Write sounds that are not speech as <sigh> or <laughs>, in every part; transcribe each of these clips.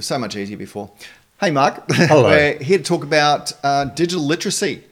So much easier before. Hey, Mark. Hello. <laughs> we're here to talk about uh, digital literacy.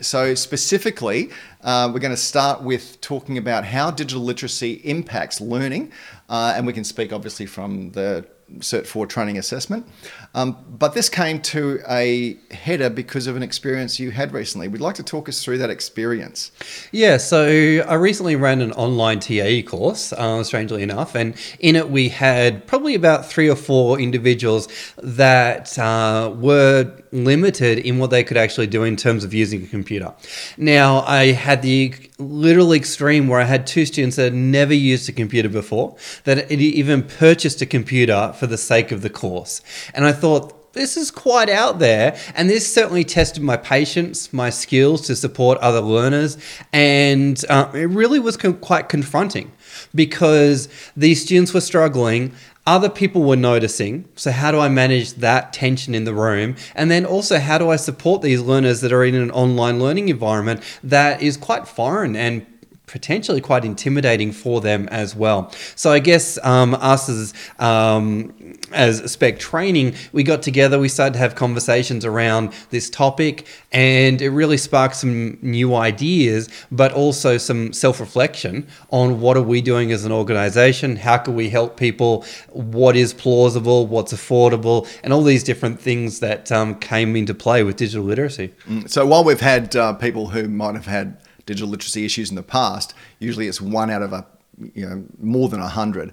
So, specifically, uh, we're going to start with talking about how digital literacy impacts learning. Uh, and we can speak obviously from the Cert 4 training assessment. Um, but this came to a header because of an experience you had recently. We'd like to talk us through that experience. Yeah, so I recently ran an online TAE course, uh, strangely enough, and in it we had probably about three or four individuals that uh, were limited in what they could actually do in terms of using a computer. Now, I had the literal extreme where I had two students that had never used a computer before, that even purchased a computer for the sake of the course. And I thought, this is quite out there, and this certainly tested my patience, my skills to support other learners, and uh, it really was quite confronting because these students were struggling. Other people were noticing. So, how do I manage that tension in the room? And then also, how do I support these learners that are in an online learning environment that is quite foreign and potentially quite intimidating for them as well. So I guess um, us as um, as spec training, we got together, we started to have conversations around this topic, and it really sparked some new ideas, but also some self reflection on what are we doing as an organization, how can we help people, what is plausible, what's affordable, and all these different things that um, came into play with digital literacy. So, while we've had uh, people who might have had digital literacy issues in the past, usually it's one out of a you know more than a hundred.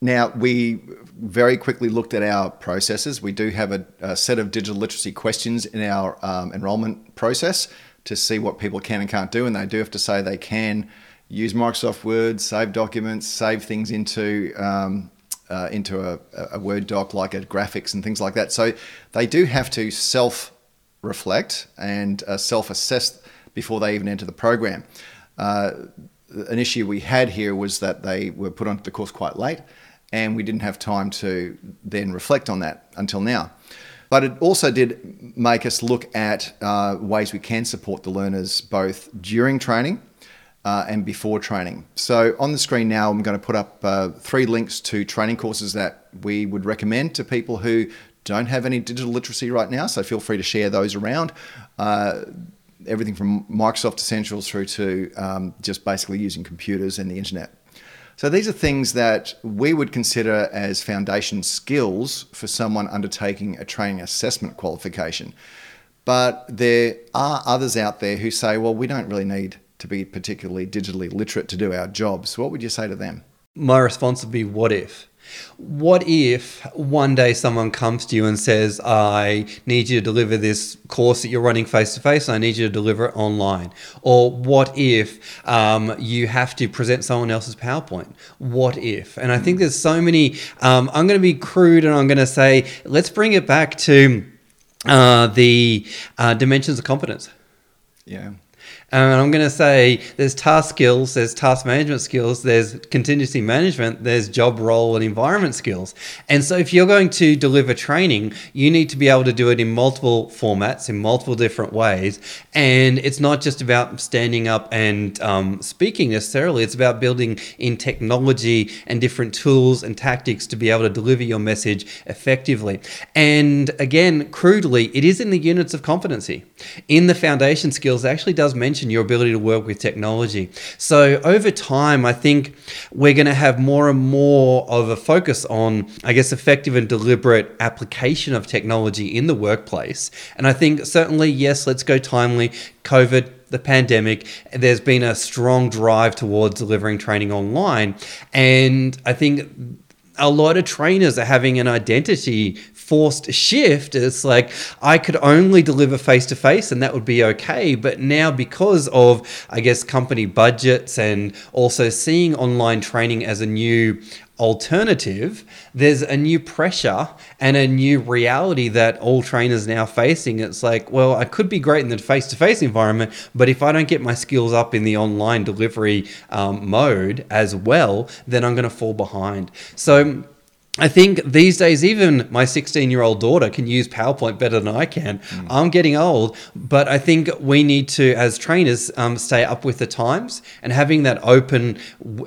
Now we very quickly looked at our processes. We do have a, a set of digital literacy questions in our um, enrollment process to see what people can and can't do, and they do have to say they can use Microsoft Word, save documents, save things into um, uh, into a, a Word doc like a graphics and things like that. So they do have to self reflect and uh, self assess before they even enter the program. Uh, an issue we had here was that they were put onto the course quite late, and we didn't have time to then reflect on that until now. But it also did make us look at uh, ways we can support the learners both during training uh, and before training. So on the screen now, I'm going to put up uh, three links to training courses that we would recommend to people who don't have any digital literacy right now. So feel free to share those around. Uh, everything from Microsoft Essentials through to um, just basically using computers and the internet. So these are things that we would consider as foundation skills for someone undertaking a training assessment qualification. But there are others out there who say, well, we don't really need to be particularly digitally literate to do our jobs. So what would you say to them? My response would be, what if? What if one day someone comes to you and says, I need you to deliver this course that you're running face to face, and I need you to deliver it online? Or what if um, you have to present someone else's PowerPoint? What if? And I think there's so many, um, I'm going to be crude and I'm going to say, let's bring it back to uh, the uh, dimensions of competence. Yeah. And I'm going to say there's task skills, there's task management skills, there's contingency management, there's job role and environment skills. And so if you're going to deliver training, you need to be able to do it in multiple formats, in multiple different ways. And it's not just about standing up and um, speaking necessarily, it's about building in technology and different tools and tactics to be able to deliver your message effectively. And again, crudely, it is in the units of competency. In the foundation skills, actually does mention mentioned, your ability to work with technology. So over time, I think we're going to have more and more of a focus on, I guess, effective and deliberate application of technology in the workplace. And I think certainly, yes, let's go timely. COVID, the pandemic, there's been a strong drive towards delivering training online. And I think a lot of trainers are having an identity forced shift. It's like I could only deliver face to face and that would be okay. But now, because of, I guess, company budgets and also seeing online training as a new alternative, there's a new pressure and a new reality that all trainers now facing. It's like, well, I could be great in the face to face environment, but if I don't get my skills up in the online delivery um, mode as well, then I'm going to fall behind. So, I think these days, even my 16 year old daughter can use PowerPoint better than I can. Mm. I'm getting old, but I think we need to, as trainers, um, stay up with the times and having that open.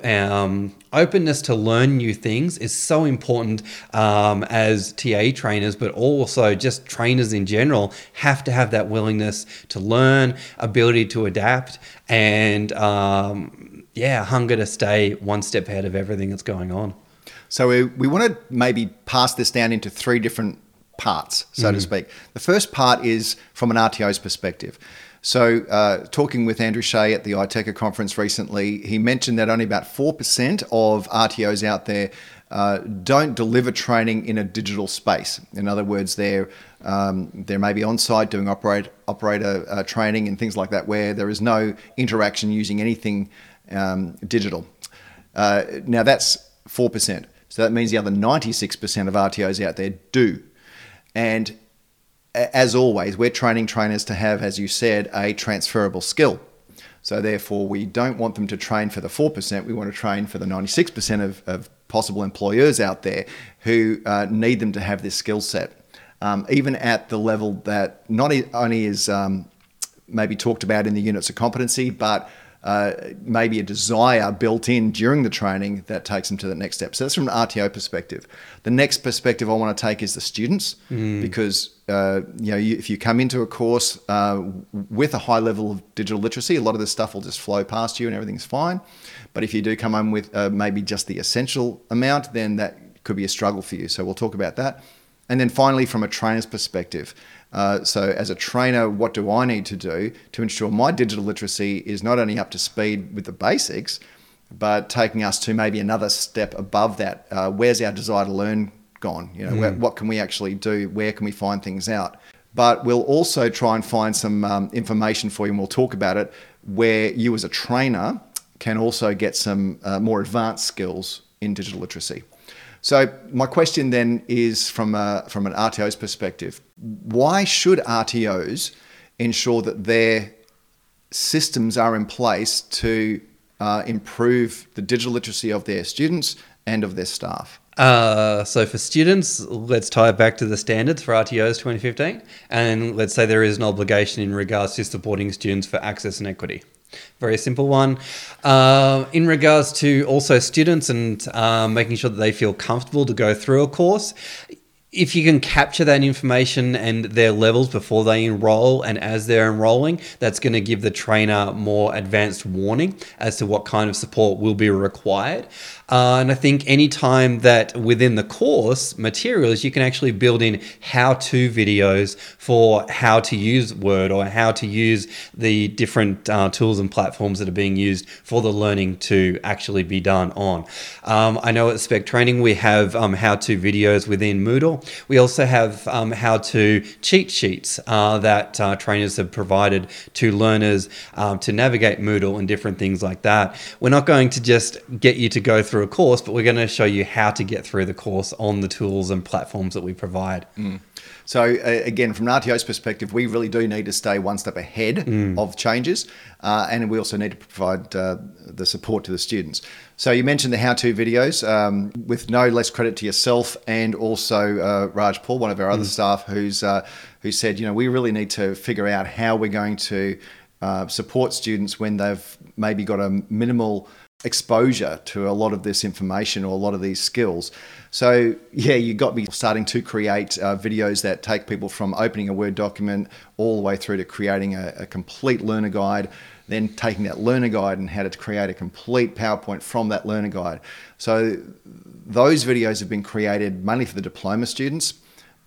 Um, openness to learn new things is so important um, as TA trainers, but also just trainers in general have to have that willingness to learn, ability to adapt, and um, yeah, hunger to stay one step ahead of everything that's going on. So we, we want to maybe pass this down into three different parts, so mm to speak. The first part is from an RTO's perspective. So, uh, talking with Andrew Shea at the ITECA conference recently, he mentioned that only about 4% of RTOs out there uh, don't deliver training in a digital space. In other words, they're, um, they're maybe on site doing operate, operator uh, training and things like that, where there is no interaction using anything um, digital. Uh, now, that's 4%. So that means the other 96% of RTOs out there do. And as always, we're training trainers to have, as you said, a transferable skill. So therefore, we don't want them to train for the 4%, we want to train for the 96% of, of possible employers out there who uh, need them to have this skill set. Um, even at the level that not only is um, maybe talked about in the units of competency, but uh, maybe a desire built in during the training that takes them to the next step. So that's from an RTO perspective. The next perspective I want to take is the students, mm. because uh, you know you, if you come into a course uh, with a high level of digital literacy, a lot of this stuff will just flow past you and everything's fine. But if you do come home with uh, maybe just the essential amount, then that could be a struggle for you. So we'll talk about that. And then finally, from a trainer's perspective, uh, so, as a trainer, what do I need to do to ensure my digital literacy is not only up to speed with the basics, but taking us to maybe another step above that? Uh, where's our desire to learn gone? You know, mm. where, what can we actually do? Where can we find things out? But we'll also try and find some um, information for you, and we'll talk about it, where you as a trainer can also get some uh, more advanced skills in digital literacy. So my question then is from a, from an RTO's perspective, why should RTOs ensure that their systems are in place to uh, improve the digital literacy of their students and of their staff? Uh, so for students, let's tie it back to the standards for RTOs 2015, and let's say there is an obligation in regards to supporting students for access and equity. Very simple one. Uh, in regards to also students and um, making sure that they feel comfortable to go through a course, if you can capture that information and their levels before they enroll and as they're enrolling, that's going to give the trainer more advanced warning as to what kind of support will be required. Uh, and I think any time that within the course materials, you can actually build in how to videos for how to use Word or how to use the different uh, tools and platforms that are being used for the learning to actually be done on. Um, I know at Spec Training we have um, how to videos within Moodle. We also have um, how to cheat sheets uh, that uh, trainers have provided to learners um, to navigate Moodle and different things like that. We're not going to just get you to go through through a course, but we're going to show you how to get through the course on the tools and platforms that we provide. Mm. So uh, again, from an RTO's perspective, we really do need to stay one step ahead mm. of changes, uh, and we also need to provide uh, the support to the students. So you mentioned the how-to videos, um, with no less credit to yourself and also uh, Raj Paul, one of our other mm. staff, who's uh, who said, you know, we really need to figure out how we're going to uh, support students when they've maybe got a minimal exposure to a lot of this information or a lot of these skills. So, yeah, you got me starting to create uh, videos that take people from opening a Word document all the way through to creating a, a, complete learner guide, then taking that learner guide and how to create a complete PowerPoint from that learner guide. So, those videos have been created mainly for the diploma students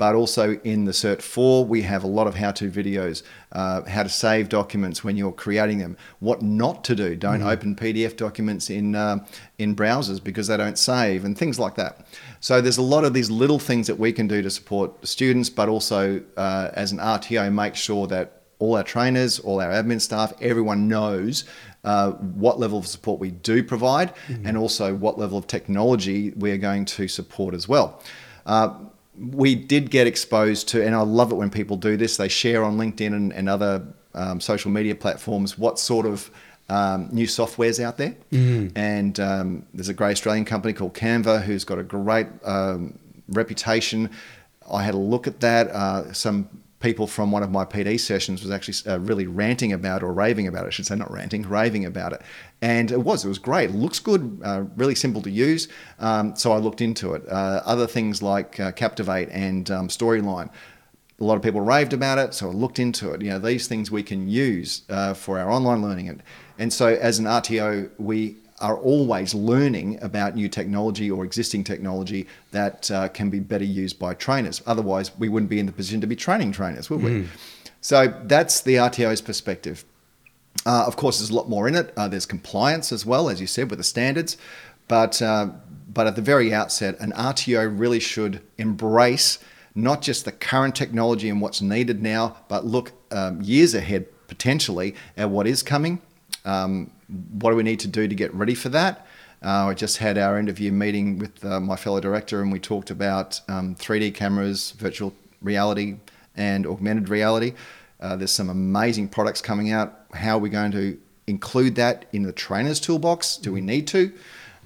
but also in the Cert 4, we have a lot of how to videos, uh, how to save documents when you're creating them, what not to do. Don't mm. open PDF documents in, uh, in browsers because they don't save, and things like that. So there's a lot of these little things that we can do to support students, but also uh, as an RTO, make sure that all our trainers, all our admin staff, everyone knows uh, what level of support we do provide mm-hmm. and also what level of technology we are going to support as well. Uh, we did get exposed to, and I love it when people do this. They share on LinkedIn and, and other um, social media platforms what sort of um, new softwares out there. And um, there's a great Australian company called Canva who's got a great um, reputation. I had a look at that. Uh, some people from one of my PD sessions was actually uh, really ranting about or raving about it. I should say not ranting, raving about it. And it was, it was great. It looks good, uh, really simple to use. Um, so I looked into it. Uh, other things like uh, Captivate and um, Storyline. A lot of people raved about it, so I looked into it. You know, these things we can use uh, for our online learning. And, and so as an RTO, we are always learning about new technology or existing technology that uh, can be better used by trainers. Otherwise, we wouldn't be in the position to be training trainers, would we? So that's the RTO's perspective. Uh, of course, there's a lot more in it. Uh, there's compliance as well, as you said, with the standards. But uh, but at the very outset, an RTO really should embrace not just the current technology and what's needed now, but look um, years ahead potentially at what is coming. Um, what do we need to do to get ready for that? Uh, I just had our end of year meeting with uh, my fellow director, and we talked about um, 3D cameras, virtual reality, and augmented reality. Uh, there's some amazing products coming out. How are we going to include that in the trainer's toolbox? Do we need to?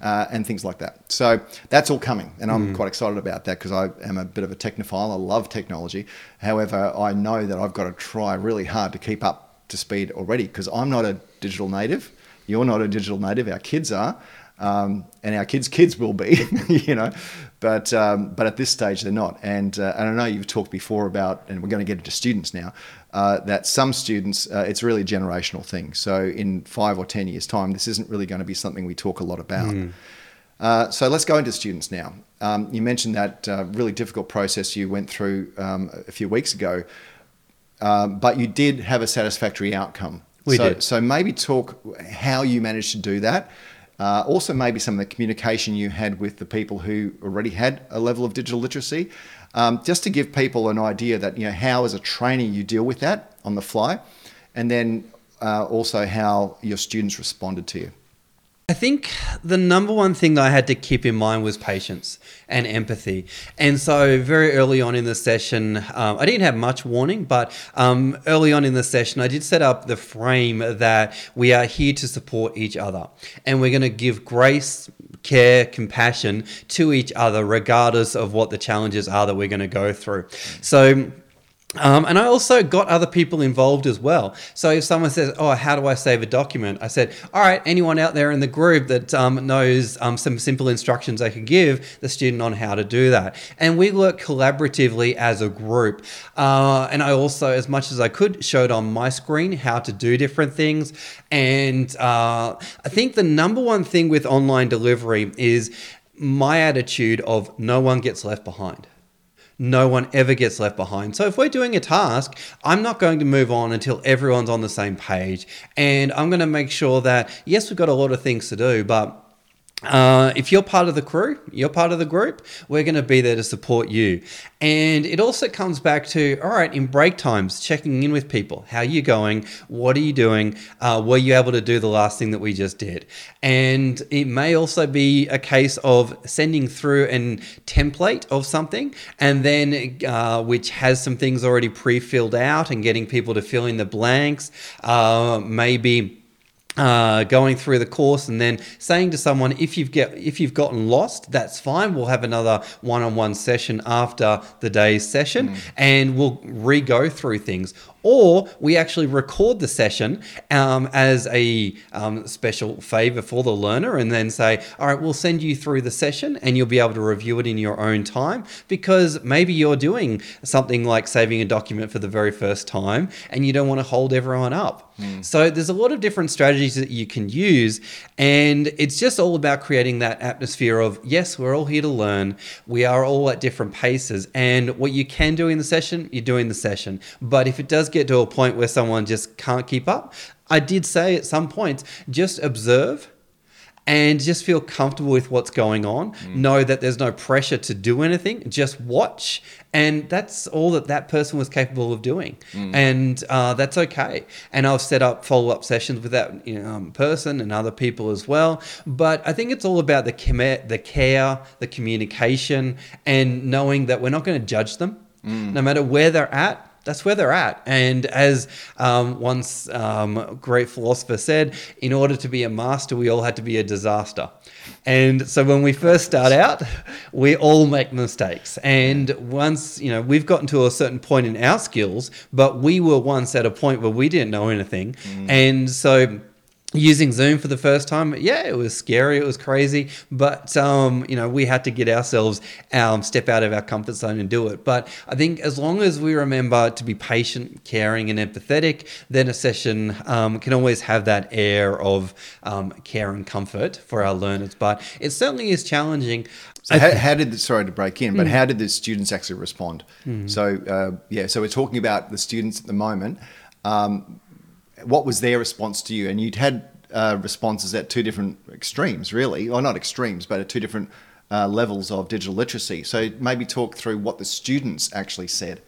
Uh, and things like that. So that's all coming, and I'm quite excited about that because I am a bit of a technophile. I love technology. However, I know that I've got to try really hard to keep up to speed already because I'm not a digital native. You're not a digital native. Our kids are, um, and our kids' kids will be. <laughs> you know, but um, but at this stage they're not. And uh, and I know you've talked before about, and we're going to get into students now. Uh, that some students, uh, it's really a generational thing. So in five or ten years' time, this isn't really going to be something we talk a lot about. Uh, so let's go into students now. Um, you mentioned that uh, really difficult process you went through um, a few weeks ago, um, but you did have a satisfactory outcome. We so, did. So maybe talk how you managed to do that. Uh, also, maybe some of the communication you had with the people who already had a level of digital literacy, um, just to give people an idea that you know how, as a trainer, you deal with that on the fly, and then uh, also how your students responded to you. I think the number one thing that I had to keep in mind was patience and empathy. And so, very early on in the session, um, I didn't have much warning, but um, early on in the session, I did set up the frame that we are here to support each other and we're going to give grace, care, compassion to each other, regardless of what the challenges are that we're going to go through. So, um, and I also got other people involved as well. So if someone says, "Oh, how do I save a document?" I said, "All right, anyone out there in the group that um, knows um, some simple instructions I could give the student on how to do that." And we work collaboratively as a group. Uh, and I also, as much as I could, showed on my screen how to do different things. And uh, I think the number one thing with online delivery is my attitude of no one gets left behind no one ever gets left behind. So if we're doing a task, I'm not going to move on until everyone's on the same page. And I'm going to make sure that, yes, we've got a lot of things to do, but uh, if you're part of the crew, you're part of the group, we're going to be there to support you. And it also comes back to, all right, in break times, checking in with people. How are you going? What are you doing? Uh, were you able to do the last thing that we just did? And it may also be a case of sending through an template of something and then uh, which has some things already pre-filled out and getting people to fill in the blanks. Uh, maybe uh, going through the course and then saying to someone if you've get if you've gotten lost that's fine. We'll have another one-on-one session after the day's session and we'll re-go through things or we actually record the session um, as a um, special favor for the learner and then say all right we'll send you through the session and you'll be able to review it in your own time because maybe you're doing something like saving a document for the very first time and you don't want to hold everyone up so there's a lot of different strategies that you can use, and it's just all about creating that atmosphere of yes, we're all here to learn. We are all at different paces, and what you can do in the session, you do in the session. But if it does get to a point where someone just can't keep up, I did say at some points, just observe and just feel comfortable with what's going on. Know that there's no pressure to do anything, just watch. And that's all that that person was capable of doing. And uh, that's okay. And I've set up follow up sessions with that you know, um, person and other people as well. But I think it's all about the, com- the care, the communication, and knowing that we're not going to judge them. No matter where they're at, that's where they're at. And as um, once um, great philosopher said, in order to be a master, we all had to be a disaster. And so when we first start out, we all make mistakes. And once, you know, we've gotten to a certain point in our skills, but we were once at a point where we didn't know anything. Mm. And so using Zoom for the first time, yeah, it was scary, it was crazy, but um, you know, we had to get ourselves um, step out of our comfort zone and do it. But I think as long as we remember to be patient, caring, and empathetic, then a session um, can always have that air of um, care and comfort for our learners. But it certainly is challenging. So how, how, did the, sorry to break in, but mm. how did the students actually respond? Mm. So uh, yeah, so we're talking about the students at the moment. Um, what was their response to you? And you'd had uh, responses at two different extremes, really, or not extremes, but at two different uh, levels of digital literacy. So maybe talk through what the students actually said.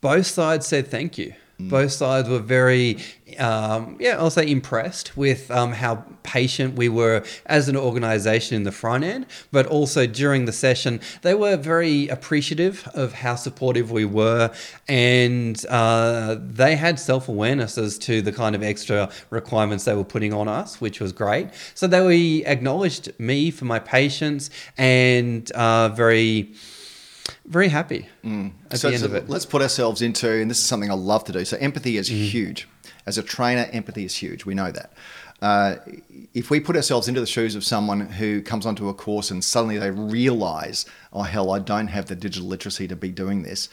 Both sides said thank you. Mm. Both sides were very, um, yeah, I'll say impressed with um, how patient we were as an organization in the front end, but also during the session, they were very appreciative of how supportive we were. And uh, they had self awareness as to the kind of extra requirements they were putting on us, which was great. So they acknowledged me for my patience and uh, very very happy mm. at so, the end so of it. Let's put ourselves into, and this is something I love to do. So empathy is mm. huge. As a trainer, empathy is huge. We know that. Uh, if we put ourselves into the shoes of someone who comes onto a course and suddenly they realize, oh hell, I don't have the digital literacy to be doing this,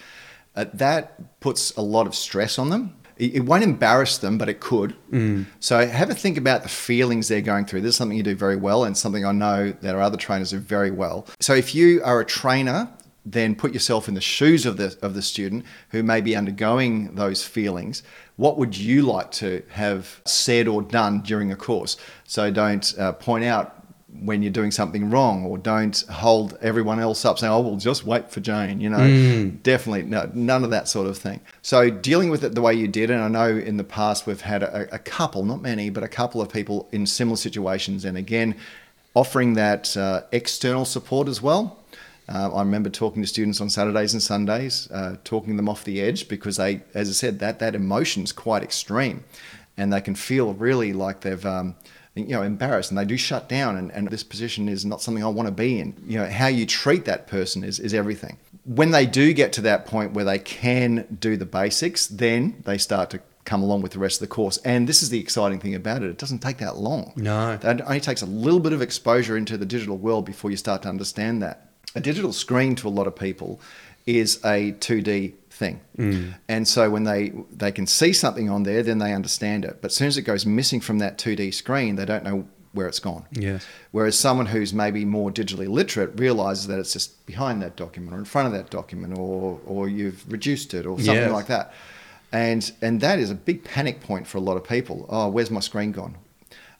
uh, that puts a lot of stress on them. It, it won't embarrass them, but it could. Mm. So have a think about the feelings they're going through. This is something you do very well, and something I know that our other trainers do very well. So if you are a trainer then put yourself in the shoes of the of the student who may be undergoing those feelings. What would you like to have said or done during a course? So don't uh, point out when you're doing something wrong, or don't hold everyone else up saying, "Oh, well, just wait for Jane." You know, mm. definitely no, none of that sort of thing. So dealing with it the way you did, and I know in the past we've had a, a couple, not many, but a couple of people in similar situations, and again, offering that uh, external support as well uh, I remember talking to students on Saturdays and Sundays, uh, talking them off the edge because they, as I said, that that emotion's quite extreme, and they can feel really like they've. Um, you know, embarrassed and they do shut down and, and this position is not something I want to be in. You know, how you treat that person is, is everything. When they do get to that point where they can do the basics, then they start to come along with the rest of the course. And this is the exciting thing about it. It doesn't take that long. No. It only takes a little bit of exposure into the digital world before you start to understand that a digital screen to a lot of people is a 2D thing. Mm. And so when they they can see something on there, then they understand it. But as soon as it goes missing from that 2D screen, they don't know where it's gone. Yes. Whereas someone who's maybe more digitally literate realizes that it's just behind that document or in front of that document or or you've reduced it or something yes. like that. And and that is a big panic point for a lot of people. Oh, where's my screen gone?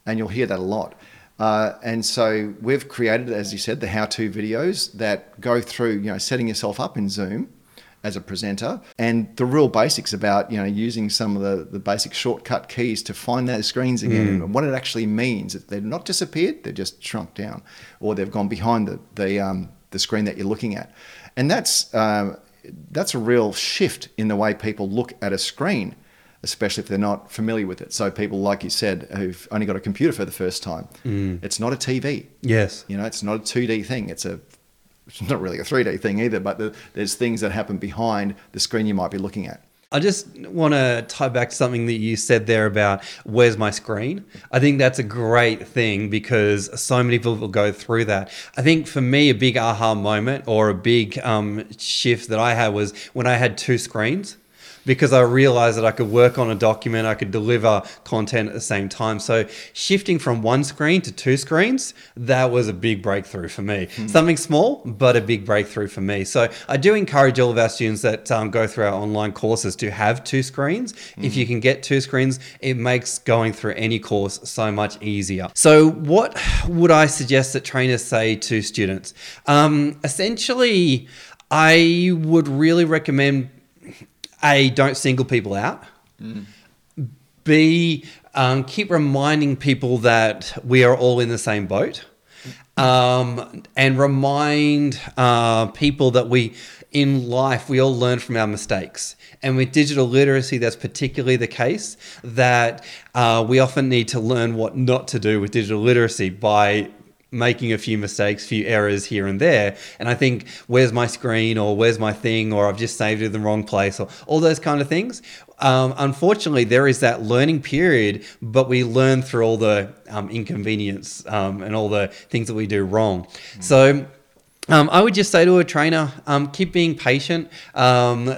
And you'll hear that a lot. Uh, and so we've created, as you said, the how-to videos that go through, you know, setting yourself up in Zoom as a presenter and the real basics about, you know, using some of the, the basic shortcut keys to find those screens again mm. and what it actually means. They've not disappeared, they've just shrunk down or they've gone behind the, the, um, the screen that you're looking at. And that's, um, that's a real shift in the way people look at a screen especially if they're not familiar with it. So people, like you said, who've only got a computer for the first time, mm. it's not a TV. Yes, you know, it's not a two D thing. It's a it's not really a three D thing either. But the, there's things that happen behind the screen you might be looking at. I just want to tie back to something that you said there about where's my screen. I think that's a great thing because so many people will go through that. I think for me, a big aha moment or a big um, shift that I had was when I had two screens because I realized that I could work on a document, I could deliver content at the same time. So shifting from one screen to two screens, that was a big breakthrough for me. Mm. Something small, but a big breakthrough for me. So I do encourage all of our students that um, go through our online courses to have two screens. Mm. If you can get two screens, it makes going through any course so much easier. So what would I suggest that trainers say to students? Um, essentially, I would really recommend a, don't single people out. Mm. B, um, keep reminding people that we are all in the same boat. Um, and remind uh, people that we in life, we all learn from our mistakes. And with digital literacy, that's particularly the case that uh, we often need to learn what not to do with digital literacy by making a few mistakes, few errors here and there. And I think, where's my screen or where's my thing or I've just saved it in the wrong place or all those kind of things. Um, unfortunately, there is that learning period, but we learn through all the um, inconvenience um, and all the things that we do wrong. Mm. So, um, I would just say to a trainer, um, keep being patient um,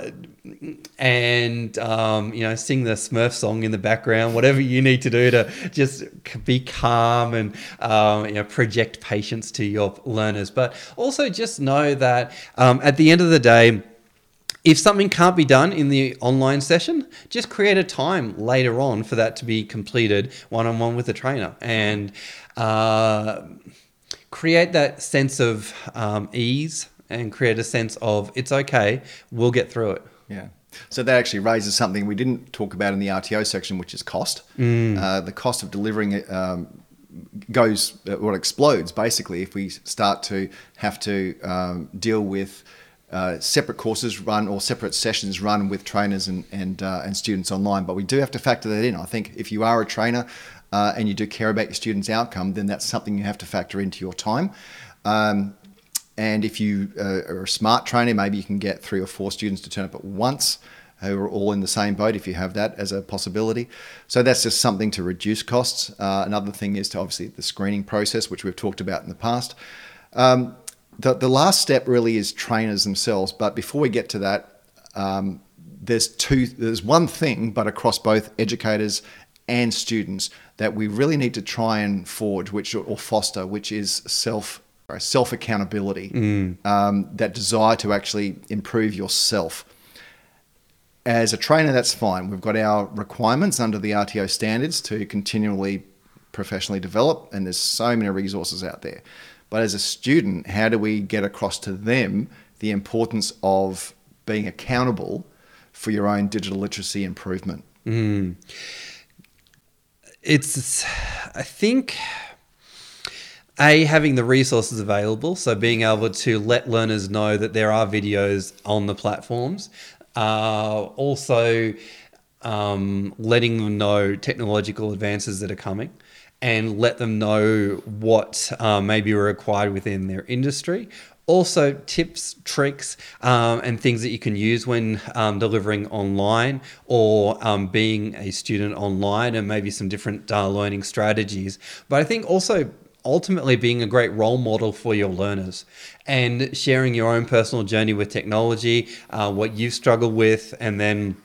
and um, you know sing the Smurf song in the background, whatever you need to do to just be calm and um, you know project patience to your learners. But also just know that um, at the end of the day. If something can't be done in the online session, just create a time later on for that to be completed one on one with the trainer. And uh, create that sense of um, ease and create a sense of it's okay, we'll get through it. Yeah. So that actually raises something we didn't talk about in the RTO section, which is cost. Mm. Uh, the cost of delivering it um, goes, uh, well, explodes basically if we start to have to um, deal with uh, separate courses run or separate sessions run with trainers and and, uh, and students online. But we do have to factor that in. I think if you are a trainer uh, and you do care about your students' outcome, then that's something you have to factor into your time. Um, and if you uh, are a smart trainer, maybe you can get three or four students to turn up at once who are all in the same boat if you have that as a possibility. So that's just something to reduce costs. Uh, another thing is to obviously the screening process, which we've talked about in the past. Um, the, the last step really is trainers themselves. But before we get to that, um, there's two. There's one thing, but across both educators and students that we really need to try and forge, which or foster, which is self self accountability, mm. um, that desire to actually improve yourself. As a trainer, that's fine. We've got our requirements under the RTO standards to continually professionally develop, and there's so many resources out there. But as a student, how do we get across to them the importance of being accountable for your own digital literacy improvement? Mm it's I think a having the resources available, so being able to let learners know that there are videos on the platforms. Uh, also, um, letting them know technological advances that are coming and let them know what uh, may be required within their industry also tips tricks um, and things that you can use when um, delivering online or um, being a student online and maybe some different uh, learning strategies. But i think also ultimately being a great role model for your learners and sharing your own personal journey with technology uh, what you've struggled with and then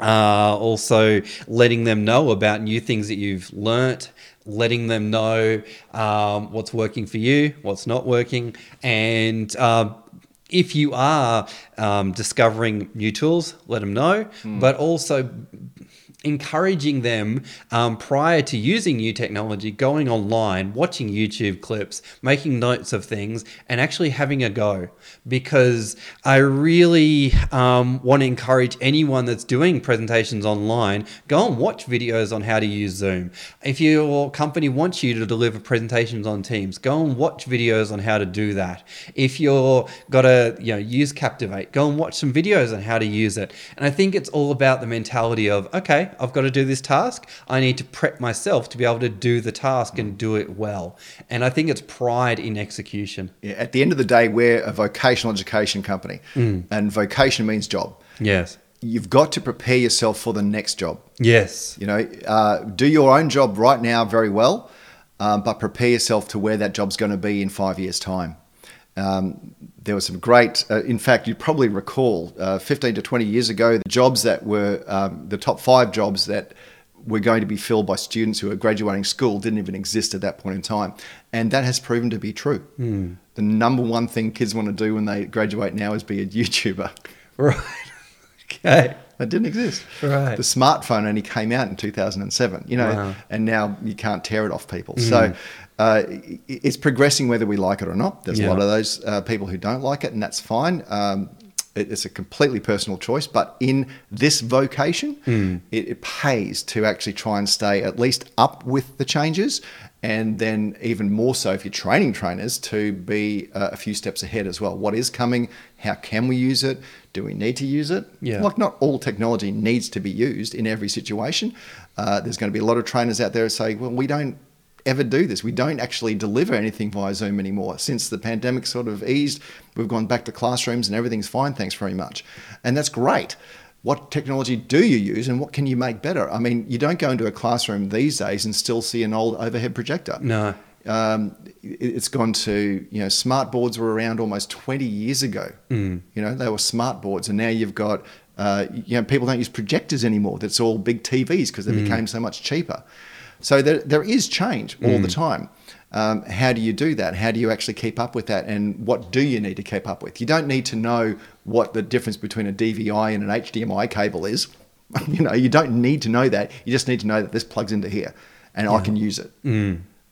uh, also letting them know about new things that you've learnt letting them know um, what's working for you, what's not working, and uh, if you are um, discovering new tools, let them know. Mm. But also encouraging them um, prior to using new technology, going online, watching YouTube clips, making notes of things, and actually having a go. Because I really um, want to encourage anyone that's doing presentations online, go and watch videos on how to use Zoom. If your company wants you to deliver presentations on Teams, go and watch videos on how to do that. If you're got to you know use Captivate, go and watch some videos on how to use it. And I think it's all about the mentality of okay, I've got to do this task. I need to prep myself to be able to do the task and do it well. And I think it's pride in execution. Yeah, at the end of the day, we're a vocational education company, mm. and vocation means job. Yes. You've got to prepare yourself for the next job. Yes. You know, uh, do your own job right now very well, um, but prepare yourself to where that job's going to be in five years' time. Um, there were some great, uh, in fact, you probably recall uh, 15 to 20 years ago, the jobs that were um, the top five jobs that were going to be filled by students who are graduating school didn't even exist at that point in time. And that has proven to be true. Mm. The number one thing kids want to do when they graduate now is be a YouTuber. <laughs> Right. okay. That didn't exist. Right. The smartphone only came out in 2007, you know, wow. and now you can't tear it off people. Mm. So uh, it's progressing whether we like it or not. There's yeah. a lot of those uh, people who don't like it, and that's fine. Um, it- it's a completely personal choice. But in this vocation, it, it pays to actually try and stay at least up with the changes, and then even more so if you're training trainers to be uh, a few steps ahead as well. What is coming? How can we use it? Do we need to use it? Yeah. Like not all technology needs to be used in every situation. Uh, there's going to be a lot of trainers out there who say, well, we don't ever do this. We don't actually deliver anything via Zoom anymore. Since the pandemic sort of eased, we've gone back to classrooms and everything's fine. Thanks very much. And that's great. What technology do you use and what can you make better? I mean, you don't go into a classroom these days and still see an old overhead projector. No. Um, it- it's gone to, you know, smart boards were around almost 20 years ago. Mm. You know, they were smart boards. And now you've got, uh, you know, people don't use projectors anymore. That's all big TVs because they became so much cheaper. So there, there is change all the time. Um, how do you do that? How do you actually keep up with that? And what do you need to keep up with? You don't need to know what the difference between a DVI and an HDMI cable is. <laughs> you know, you don't need to know that. You just need to know that this plugs into here, and I can use it.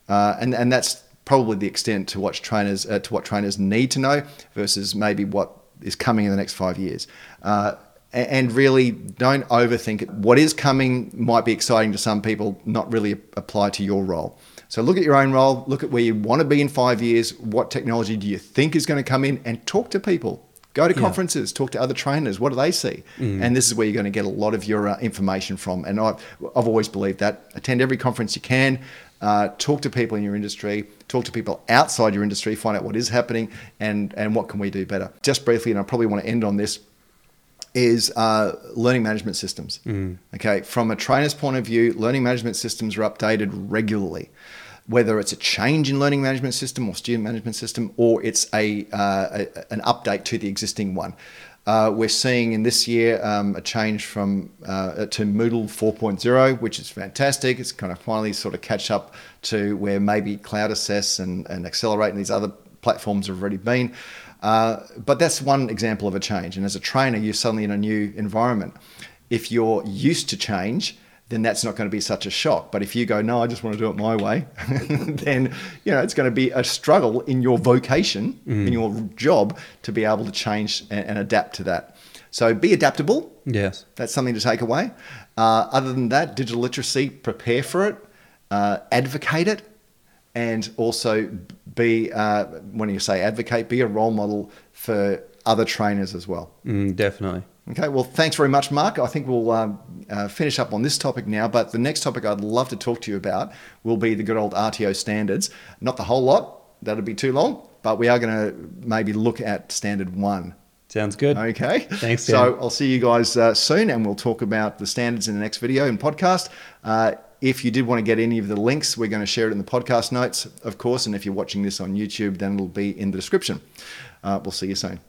Uh, and and that's probably the extent to what trainers uh, to what trainers need to know versus maybe what is coming in the next five years. Uh, and really, don't overthink it. What is coming might be exciting to some people, not really apply to your role. So look at your own role. Look at where you want to be in five years. What technology do you think is going to come in? And talk to people. Go to Yeah. conferences, talk to other trainers. What do they see? And this is where you're going to get a lot of your uh, information from. And I've, I've always believed that. Attend every conference you can. Uh, talk to people in your industry. Talk to people outside your industry. Find out what is happening and and what can we do better. Just briefly, and I probably want to end on this is uh, learning management systems. Okay, from a trainer's point of view, learning management systems are updated regularly. Whether it's a change in learning management system or student management system, or it's a, uh, a an update to the existing one. Uh, we're seeing in this year um, a change from uh, to Moodle 4.0, which is fantastic. It's kind of finally sort of catch up to where maybe Cloud Assess and, and aXcelerate and these other platforms have already been. Uh, but that's one example of a change. And as a trainer, you're suddenly in a new environment. If you're used to change, then that's not going to be such a shock. But if you go, no, I just want to do it my way, <laughs> then you know it's going to be a struggle in your vocation, in your job, to be able to change and, and adapt to that. So be adaptable. Yes. That's something to take away. Uh, other than that, digital literacy, prepare for it, uh, advocate it, and also be, uh, when you say advocate, be a role model for other trainers as well. Mm, definitely. Okay, well, thanks very much, Mark. I think we'll um, uh, finish up on this topic now, but the next topic I'd love to talk to you about will be the good old RTO standards. Not the whole lot, that'd be too long, but we are going to maybe look at standard one. Sounds good. Okay. Thanks, Dan. So I'll see you guys uh, soon, and we'll talk about the standards in the next video and podcast. If you did want to get any of the links, we're going to share it in the podcast notes, of course. And if you're watching this on YouTube, then it'll be in the description. Uh, we'll see you soon.